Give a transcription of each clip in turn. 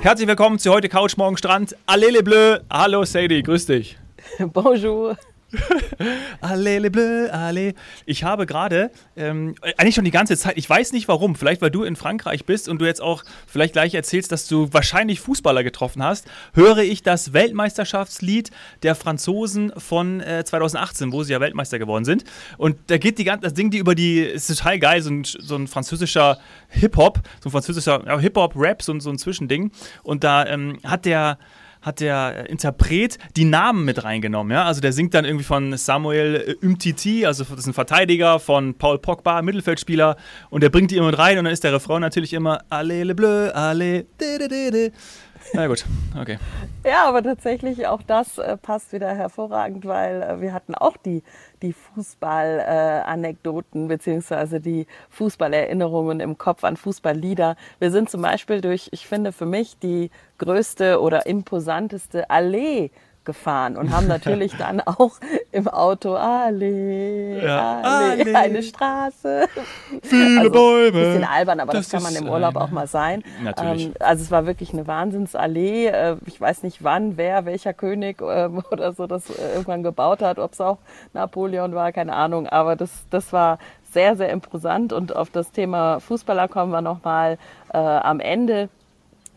Herzlich willkommen zu heute Couch Morgen Strand. Allez Bleu. Hallo Sadie, grüß dich. Bonjour. Allez les Bleus, allez. Ich habe gerade, ähm, eigentlich schon die ganze Zeit, ich weiß nicht warum, vielleicht weil du in Frankreich bist und du jetzt auch vielleicht gleich erzählst, dass du wahrscheinlich Fußballer getroffen hast, höre ich das Weltmeisterschaftslied der Franzosen von äh, 2018, wo sie ja Weltmeister geworden sind. Und da geht die ganze, das Ding, die über die, ist total geil, so ein, so ein französischer Hip-Hop, so ein französischer ja, Hip-Hop-Rap, so, so ein Zwischending. Und da ähm, hat der hat der Interpret die Namen mit reingenommen. Ja? Also der singt dann irgendwie von Samuel Umtiti, also das ist ein Verteidiger, von Paul Pogba, Mittelfeldspieler, und der bringt die immer mit rein und dann ist der Refrain natürlich immer Allez le bleu, allez, de, de, de, de. Na gut, okay. Ja, aber tatsächlich auch das äh, passt wieder hervorragend, weil äh, wir hatten auch die, die Fußball-Anekdoten äh, beziehungsweise die Fußballerinnerungen im Kopf an Fußballlieder. Wir sind zum Beispiel durch, ich finde für mich die größte oder imposanteste Allee gefahren und haben natürlich dann auch im Auto Allee, ja. Allee, Allee. eine Straße. Viele also, Bäume. Bisschen albern, aber das, das kann man im Urlaub auch mal sein. Natürlich. Ähm, also es war wirklich eine Wahnsinnsallee. Äh, ich weiß nicht wann, wer, welcher König äh, oder so das äh, irgendwann gebaut hat, ob es auch Napoleon war, keine Ahnung. Aber das, das war sehr, sehr imposant und auf das Thema Fußballer kommen wir nochmal äh, am Ende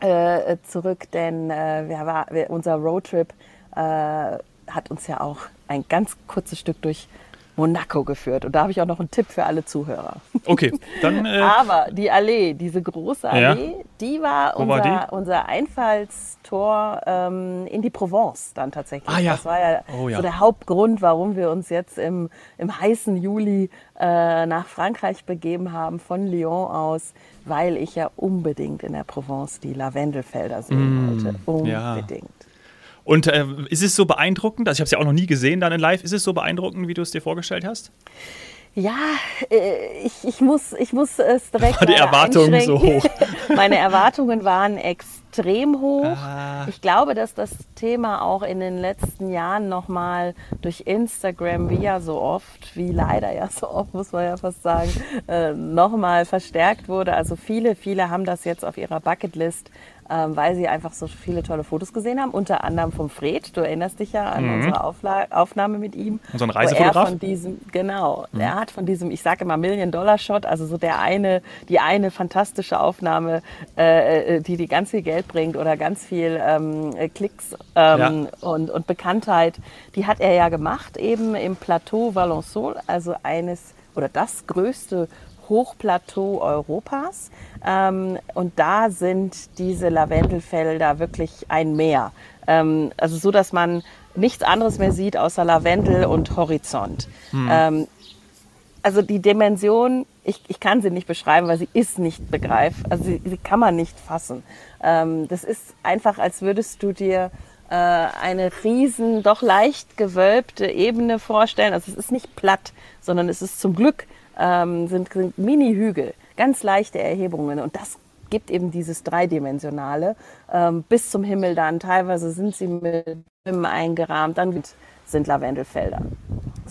äh, zurück, denn äh, wir war, wir, unser Roadtrip äh, hat uns ja auch ein ganz kurzes Stück durch Monaco geführt. Und da habe ich auch noch einen Tipp für alle Zuhörer. Okay, dann. Äh Aber die Allee, diese große Allee, ja. die war unser, war die? unser Einfallstor ähm, in die Provence dann tatsächlich. Ah, ja. Das war ja, oh, ja, so der Hauptgrund, warum wir uns jetzt im, im heißen Juli äh, nach Frankreich begeben haben, von Lyon aus, weil ich ja unbedingt in der Provence die Lavendelfelder sehen mm, wollte. Unbedingt. Und äh, ist es so beeindruckend? Also ich habe es ja auch noch nie gesehen dann in Live. Ist es so beeindruckend, wie du es dir vorgestellt hast? Ja, äh, ich, ich, muss, ich muss es direkt. War die Erwartungen so hoch? Meine Erwartungen waren extrem hoch. Ah. Ich glaube, dass das Thema auch in den letzten Jahren nochmal durch Instagram, wie ja so oft, wie leider ja so oft, muss man ja fast sagen, äh, nochmal verstärkt wurde. Also viele, viele haben das jetzt auf ihrer Bucketlist weil sie einfach so viele tolle Fotos gesehen haben, unter anderem vom Fred. Du erinnerst dich ja an mhm. unsere Aufla Aufnahme mit ihm. Unseren Reisefotograf? von diesem, genau, mhm. er hat von diesem, ich sage immer Million-Dollar-Shot, also so der eine, die eine fantastische Aufnahme, äh, äh, die die ganz viel Geld bringt oder ganz viel ähm, Klicks ähm, ja. und, und Bekanntheit, die hat er ja gemacht eben im Plateau Valençon, also eines oder das größte Hochplateau Europas. Ähm, und da sind diese Lavendelfelder wirklich ein Meer. Ähm, also so, dass man nichts anderes mehr sieht außer Lavendel und Horizont. Hm. Ähm, also die Dimension, ich, ich kann sie nicht beschreiben, weil sie ist nicht begreif. Also sie, sie kann man nicht fassen. Ähm, das ist einfach, als würdest du dir äh, eine riesen, doch leicht gewölbte Ebene vorstellen. Also es ist nicht platt, sondern es ist zum Glück ähm, sind, sind Mini-Hügel, ganz leichte Erhebungen. Und das gibt eben dieses Dreidimensionale ähm, bis zum Himmel dann. Teilweise sind sie mit Bäumen eingerahmt, dann sind Lavendelfelder.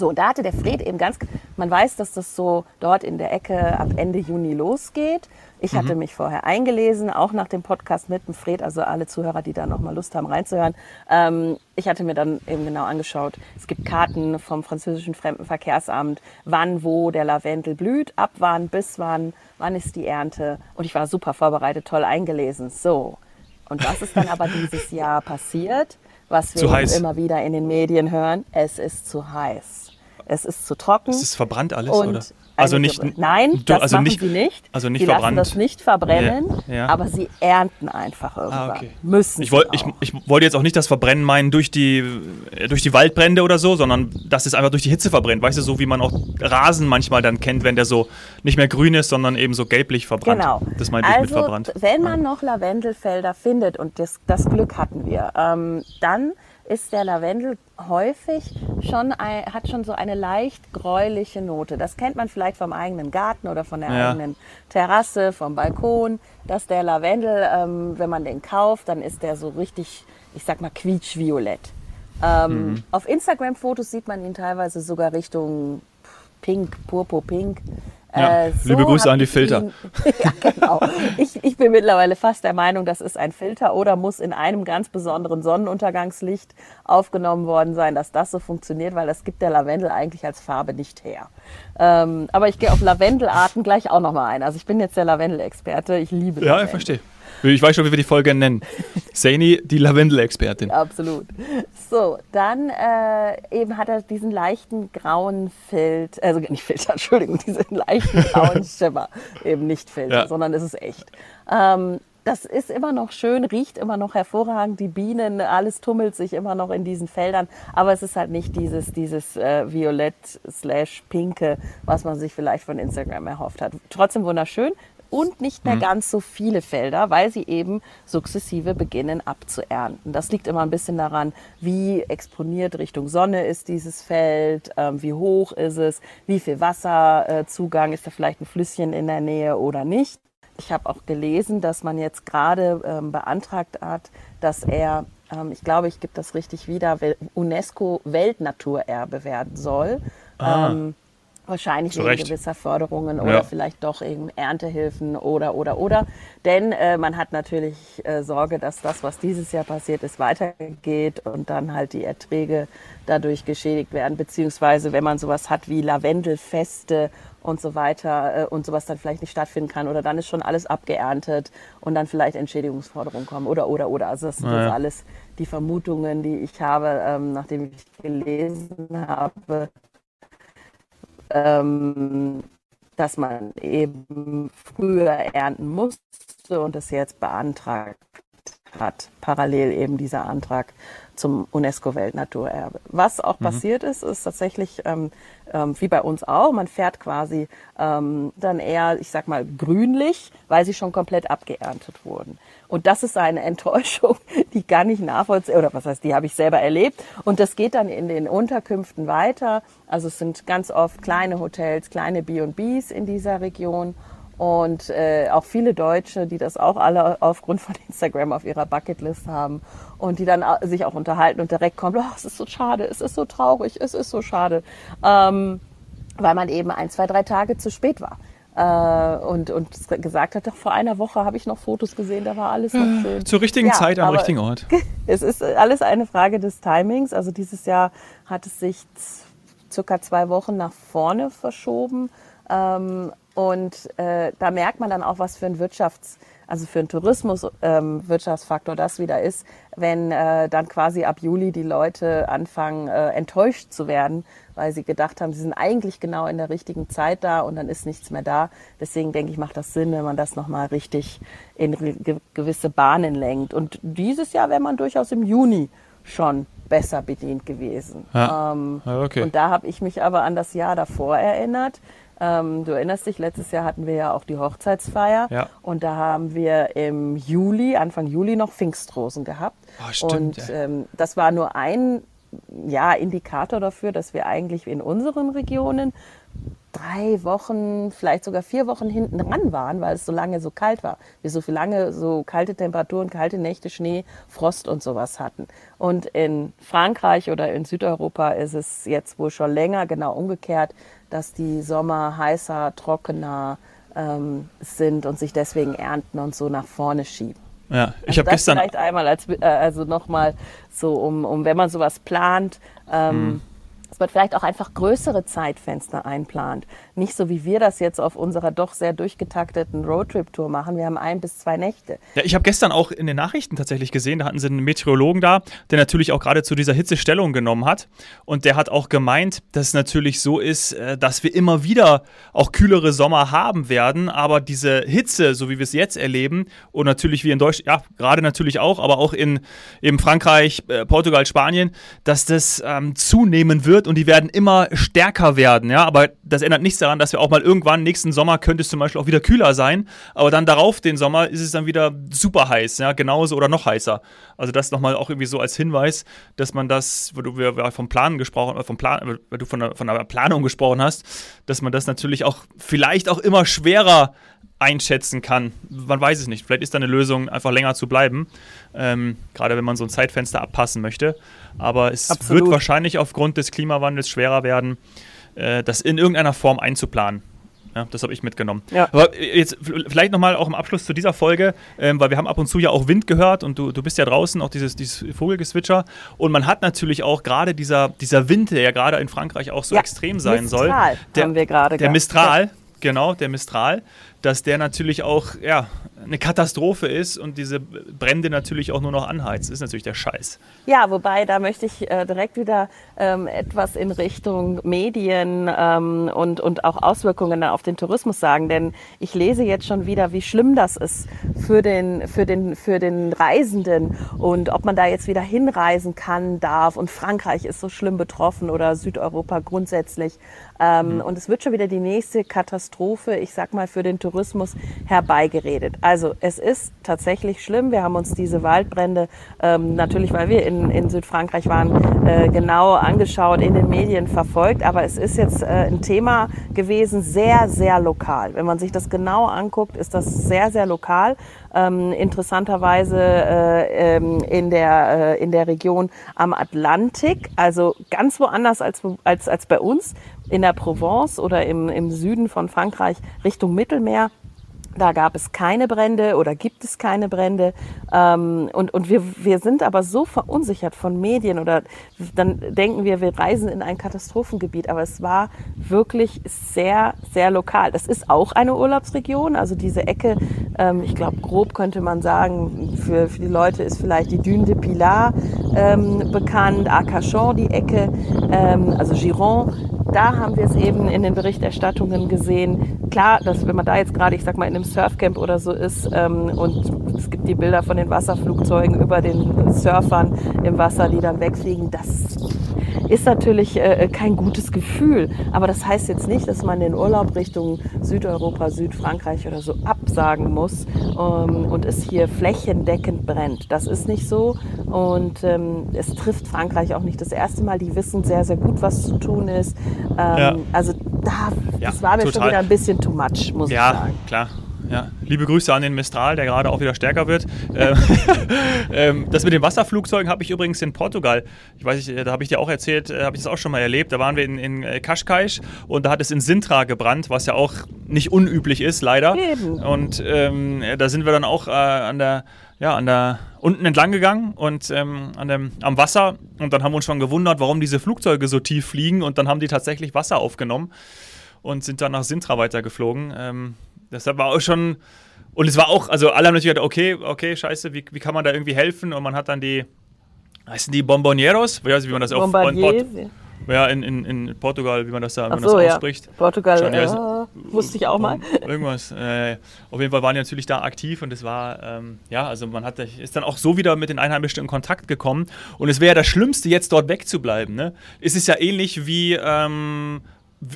So, und da hatte der Fred eben ganz, man weiß, dass das so dort in der Ecke ab Ende Juni losgeht. Ich mhm. hatte mich vorher eingelesen, auch nach dem Podcast mit dem Fred, also alle Zuhörer, die da nochmal Lust haben reinzuhören. Ähm, ich hatte mir dann eben genau angeschaut, es gibt Karten vom französischen Fremdenverkehrsamt, wann, wo der Lavendel blüht, ab wann, bis wann, wann ist die Ernte. Und ich war super vorbereitet, toll eingelesen. So. Und was ist dann aber dieses Jahr passiert? Was wir immer wieder in den Medien hören, es ist zu heiß. Es ist zu trocken. Es ist verbrannt alles, oder? Also nicht, Nein, das also machen nicht, sie nicht. Also nicht sie verbrannt. lassen das nicht verbrennen, ja, ja. aber sie ernten einfach irgendwann. Ah, okay. Müssen ich, wollt, ich, ich, wollte jetzt auch nicht das Verbrennen meinen durch die, durch die Waldbrände oder so, sondern dass es einfach durch die Hitze verbrennt. Weißt du, so wie man auch Rasen manchmal dann kennt, wenn der so nicht mehr grün ist, sondern eben so gelblich verbrannt. Genau. Das meinte also, ich mit also, verbrannt. wenn man noch Lavendelfelder findet, und das, das Glück hatten wir, ähm, dann ist der Lavendel häufig schon ein, hat schon so eine leicht gräuliche Note. Das kennt man vielleicht vom eigenen Garten oder von der ja. eigenen Terrasse, vom Balkon, dass der Lavendel, ähm, wenn man den kauft, dann ist der so richtig, ich sag mal, quietschviolett. Ähm, mhm. Auf Instagram-Fotos sieht man ihn teilweise sogar Richtung Pink, Purpur-Pink. Ja, äh, so liebe Grüße an die Filter. Ihn, ja, genau. Ich, ich bin mittlerweile fast der Meinung, das ist ein Filter oder muss in einem ganz besonderen Sonnenuntergangslicht aufgenommen worden sein, dass das so funktioniert, weil das gibt der Lavendel eigentlich als Farbe nicht her. Ähm, aber ich gehe auf Lavendelarten gleich auch nochmal ein. Also ich bin jetzt der Lavendel-Experte. Ich liebe Ja, ich verstehe. Ich weiß schon, wie wir die Folge nennen. Saini, die Lavendel-Expertin. Absolut. So, dann äh, eben hat er diesen leichten grauen Filter, also nicht Filter, Entschuldigung, diesen leichten grauen Schimmer. eben nicht Filter, ja. sondern es ist echt. Ähm, das ist immer noch schön, riecht immer noch hervorragend. Die Bienen, alles tummelt sich immer noch in diesen Feldern. Aber es ist halt nicht dieses, dieses äh, Violett slash Pinke, was man sich vielleicht von Instagram erhofft hat. Trotzdem wunderschön und nicht mehr mhm. ganz so viele Felder, weil sie eben sukzessive beginnen abzuernten. Das liegt immer ein bisschen daran, wie exponiert Richtung Sonne ist dieses Feld, ähm, wie hoch ist es, wie viel Wasserzugang, äh, ist da vielleicht ein Flüsschen in der Nähe oder nicht. Ich habe auch gelesen, dass man jetzt gerade ähm, beantragt hat, dass er, ähm, ich glaube, ich gebe das richtig wieder, UNESCO Weltnaturerbe werden soll. Ah. Ähm, Wahrscheinlich wegen gewisser Förderungen oder ja. vielleicht doch eben Erntehilfen oder, oder, oder. Denn äh, man hat natürlich äh, Sorge, dass das, was dieses Jahr passiert ist, weitergeht und dann halt die Erträge dadurch geschädigt werden. Beziehungsweise, wenn man sowas hat wie Lavendelfeste und so weiter äh, und sowas dann vielleicht nicht stattfinden kann oder dann ist schon alles abgeerntet und dann vielleicht Entschädigungsforderungen kommen oder, oder, oder. Also das sind ja. alles die Vermutungen, die ich habe, ähm, nachdem ich gelesen habe ähm, dass man eben früher ernten musste und das jetzt beantragt hat. Parallel eben dieser Antrag zum UNESCO-Weltnaturerbe. Was auch mhm. passiert ist, ist tatsächlich ähm, ähm, wie bei uns auch. Man fährt quasi ähm, dann eher, ich sag mal, grünlich, weil sie schon komplett abgeerntet wurden. Und das ist eine Enttäuschung, die gar nicht nachvollziehen, oder was heißt, die habe ich selber erlebt. Und das geht dann in den Unterkünften weiter. Also es sind ganz oft kleine Hotels, kleine B&Bs in dieser Region und äh, auch viele Deutsche, die das auch alle aufgrund von Instagram auf ihrer Bucketlist haben und die dann sich auch unterhalten und direkt kommen, oh, es ist so schade, es ist so traurig, es ist so schade, ähm, weil man eben ein, zwei, drei Tage zu spät war. Äh, und, und gesagt hat, doch vor einer Woche habe ich noch Fotos gesehen, da war alles noch schön. Zur richtigen ja, Zeit am richtigen Ort. Es ist alles eine Frage des Timings. Also dieses Jahr hat es sich circa zwei Wochen nach vorne verschoben. Ähm, und äh, da merkt man dann auch, was für ein Wirtschafts-, also für einen Tourismus-Wirtschaftsfaktor ähm, das wieder ist, wenn äh, dann quasi ab Juli die Leute anfangen, äh, enttäuscht zu werden, weil sie gedacht haben, sie sind eigentlich genau in der richtigen Zeit da und dann ist nichts mehr da. Deswegen denke ich, macht das Sinn, wenn man das nochmal richtig in ge gewisse Bahnen lenkt. Und dieses Jahr wäre man durchaus im Juni schon besser bedient gewesen. Ja. Ähm, okay. Und da habe ich mich aber an das Jahr davor erinnert. Ähm, du erinnerst dich, letztes Jahr hatten wir ja auch die Hochzeitsfeier ja. und da haben wir im Juli, Anfang Juli noch Pfingstrosen gehabt. Oh, stimmt, und ähm, das war nur ein ja, Indikator dafür, dass wir eigentlich in unseren Regionen drei Wochen, vielleicht sogar vier Wochen hinten dran waren, weil es so lange so kalt war. Wir so viel lange so kalte Temperaturen, kalte Nächte, Schnee, Frost und sowas hatten. Und in Frankreich oder in Südeuropa ist es jetzt wohl schon länger genau umgekehrt, dass die Sommer heißer, trockener ähm, sind und sich deswegen Ernten und so nach vorne schieben. Ja, ich also habe gestern vielleicht einmal als äh, also nochmal so um, um wenn man sowas plant. Ähm, hm man vielleicht auch einfach größere Zeitfenster einplant. Nicht so wie wir das jetzt auf unserer doch sehr durchgetakteten Roadtrip-Tour machen. Wir haben ein bis zwei Nächte. Ja, ich habe gestern auch in den Nachrichten tatsächlich gesehen, da hatten sie einen Meteorologen da, der natürlich auch gerade zu dieser Hitze Stellung genommen hat. Und der hat auch gemeint, dass es natürlich so ist, äh, dass wir immer wieder auch kühlere Sommer haben werden. Aber diese Hitze, so wie wir es jetzt erleben, und natürlich wie in Deutschland, ja, gerade natürlich auch, aber auch in eben Frankreich, äh, Portugal, Spanien, dass das ähm, zunehmen wird und die werden immer stärker werden, ja, aber das ändert nichts daran, dass wir auch mal irgendwann nächsten Sommer könnte es zum Beispiel auch wieder kühler sein, aber dann darauf den Sommer ist es dann wieder super heiß, ja, genauso oder noch heißer. Also das nochmal auch irgendwie so als Hinweis, dass man das, wo du vom Planen gesprochen, äh, vom Plan, weil du von der, von der Planung gesprochen hast, dass man das natürlich auch vielleicht auch immer schwerer einschätzen kann. Man weiß es nicht. Vielleicht ist da eine Lösung, einfach länger zu bleiben. Ähm, gerade wenn man so ein Zeitfenster abpassen möchte. Aber es Absolut. wird wahrscheinlich aufgrund des Klimawandels schwerer werden, äh, das in irgendeiner Form einzuplanen. Ja, das habe ich mitgenommen. Ja. Aber jetzt vielleicht nochmal auch im Abschluss zu dieser Folge, ähm, weil wir haben ab und zu ja auch Wind gehört und du, du bist ja draußen, auch dieses, dieses Vogelgezwitscher. Und man hat natürlich auch gerade dieser, dieser Wind, der ja gerade in Frankreich auch so ja, extrem sein Mistral soll. Der, haben wir gerade Der Mistral, genau, der Mistral, dass der natürlich auch, ja, eine Katastrophe ist und diese Brände natürlich auch nur noch anheizt. Das ist natürlich der Scheiß. Ja, wobei da möchte ich äh, direkt wieder ähm, etwas in Richtung Medien ähm, und, und auch Auswirkungen auf den Tourismus sagen. Denn ich lese jetzt schon wieder, wie schlimm das ist für den, für den, für den Reisenden und ob man da jetzt wieder hinreisen kann, darf. Und Frankreich ist so schlimm betroffen oder Südeuropa grundsätzlich. Ähm, mhm. Und es wird schon wieder die nächste Katastrophe, ich sag mal, für den Tourismus herbeigeredet. Also es ist tatsächlich schlimm. Wir haben uns diese Waldbrände, ähm, natürlich weil wir in, in Südfrankreich waren, äh, genau angeschaut, in den Medien verfolgt. Aber es ist jetzt äh, ein Thema gewesen, sehr, sehr lokal. Wenn man sich das genau anguckt, ist das sehr, sehr lokal. Ähm, interessanterweise äh, ähm, in, der, äh, in der Region am Atlantik, also ganz woanders als, als, als bei uns in der Provence oder im, im Süden von Frankreich Richtung Mittelmeer. Da gab es keine Brände oder gibt es keine Brände. Ähm, und und wir, wir sind aber so verunsichert von Medien oder dann denken wir, wir reisen in ein Katastrophengebiet. Aber es war wirklich sehr, sehr lokal. Das ist auch eine Urlaubsregion. Also diese Ecke, ähm, ich glaube, grob könnte man sagen, für, für die Leute ist vielleicht die Dune de Pilar ähm, bekannt, Arcachon die Ecke, ähm, also Giron da haben wir es eben in den Berichterstattungen gesehen. Klar, dass wenn man da jetzt gerade, ich sag mal, in einem Surfcamp oder so ist ähm, und es gibt die Bilder von den Wasserflugzeugen über den Surfern im Wasser, die dann wegfliegen, das ist natürlich äh, kein gutes Gefühl. Aber das heißt jetzt nicht, dass man den Urlaub Richtung Südeuropa, Südfrankreich oder so absagen muss ähm, und es hier flächendeckend brennt. Das ist nicht so. Und ähm, es trifft Frankreich auch nicht das erste Mal. Die wissen sehr, sehr gut, was zu tun ist. Ähm, ja. Also da, das ja, war mir total. schon wieder ein bisschen too much, muss ja, ich sagen. Ja, klar. Ja, liebe Grüße an den Mistral, der gerade auch wieder stärker wird. Ähm, ähm, das mit den Wasserflugzeugen habe ich übrigens in Portugal. Ich weiß nicht, da habe ich dir auch erzählt, äh, habe ich das auch schon mal erlebt. Da waren wir in, in äh, Cascais und da hat es in Sintra gebrannt, was ja auch nicht unüblich ist, leider. Und ähm, da sind wir dann auch äh, an der ja, an der, unten entlang gegangen und ähm, an dem, am Wasser. Und dann haben wir uns schon gewundert, warum diese Flugzeuge so tief fliegen. Und dann haben die tatsächlich Wasser aufgenommen und sind dann nach Sintra weitergeflogen. Ähm, Deshalb war auch schon. Und es war auch, also alle haben natürlich gedacht, okay, okay, scheiße, wie, wie kann man da irgendwie helfen? Und man hat dann die, heißen die Bombonieros? Ich weiß nicht, wie man das auf Port ja, in, in, in Portugal, wie man das da man so, das ausspricht. Ja. Portugal, ja, äh, wusste ich auch mal. Irgendwas. Äh, auf jeden Fall waren die natürlich da aktiv und es war, ähm, ja, also man hat, ist dann auch so wieder mit den Einheimischen in Kontakt gekommen. Und es wäre ja das Schlimmste, jetzt dort wegzubleiben. Ne? Es ist ja ähnlich wie, ähm,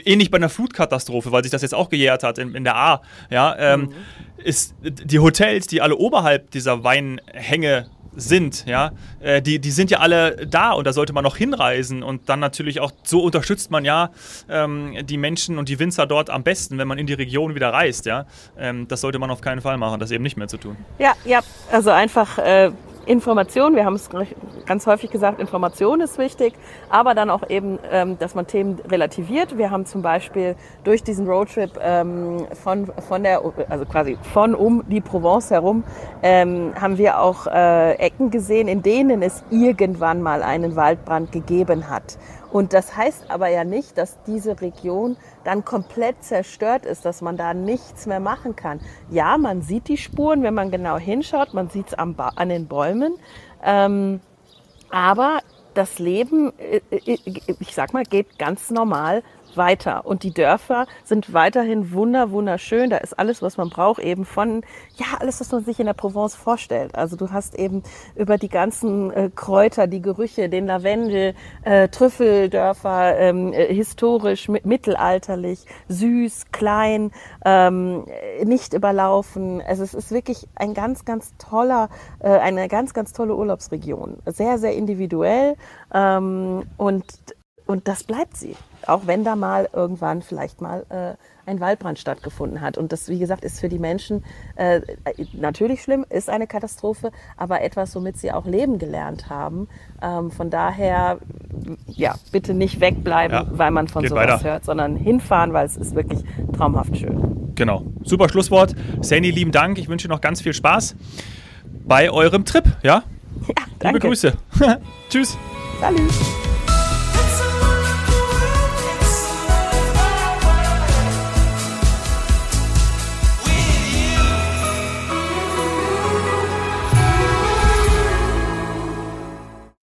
ähnlich bei einer Flutkatastrophe, weil sich das jetzt auch gejährt hat in, in der A, ja, ähm, mhm. ist die Hotels, die alle oberhalb dieser Weinhänge sind, ja, äh, die, die sind ja alle da und da sollte man noch hinreisen und dann natürlich auch so unterstützt man ja ähm, die Menschen und die Winzer dort am besten, wenn man in die Region wieder reist, ja. Ähm, das sollte man auf keinen Fall machen, das eben nicht mehr zu tun. Ja, ja, also einfach äh, Information, wir haben es ganz häufig gesagt, Information ist wichtig, aber dann auch eben, ähm, dass man Themen relativiert. Wir haben zum Beispiel durch diesen Roadtrip ähm, von, von der, also quasi von um die Provence herum, ähm, haben wir auch äh, Ecken gesehen, in denen es irgendwann mal einen Waldbrand gegeben hat. Und das heißt aber ja nicht, dass diese Region dann komplett zerstört ist, dass man da nichts mehr machen kann. Ja, man sieht die Spuren, wenn man genau hinschaut, man sieht es an den Bäumen. Ähm, aber das Leben, äh, äh, ich sag mal, geht ganz normal weiter. Und die Dörfer sind weiterhin wunder, wunderschön. Da ist alles, was man braucht, eben von, ja, alles, was man sich in der Provence vorstellt. Also du hast eben über die ganzen äh, Kräuter, die Gerüche, den Lavendel, äh, Trüffeldörfer, ähm, äh, historisch, mittelalterlich, süß, klein, ähm, nicht überlaufen. Also es ist wirklich ein ganz, ganz toller, äh, eine ganz, ganz tolle Urlaubsregion. Sehr, sehr individuell ähm, und und das bleibt sie. Auch wenn da mal irgendwann vielleicht mal äh, ein Waldbrand stattgefunden hat. Und das, wie gesagt, ist für die Menschen äh, natürlich schlimm, ist eine Katastrophe, aber etwas, womit sie auch leben gelernt haben. Ähm, von daher, ja, bitte nicht wegbleiben, ja, weil man von sowas weiter. hört, sondern hinfahren, weil es ist wirklich traumhaft schön. Genau. Super Schlusswort. Sandy, lieben Dank. Ich wünsche noch ganz viel Spaß bei eurem Trip, ja? Ja, danke. Liebe Grüße. Tschüss. Salut.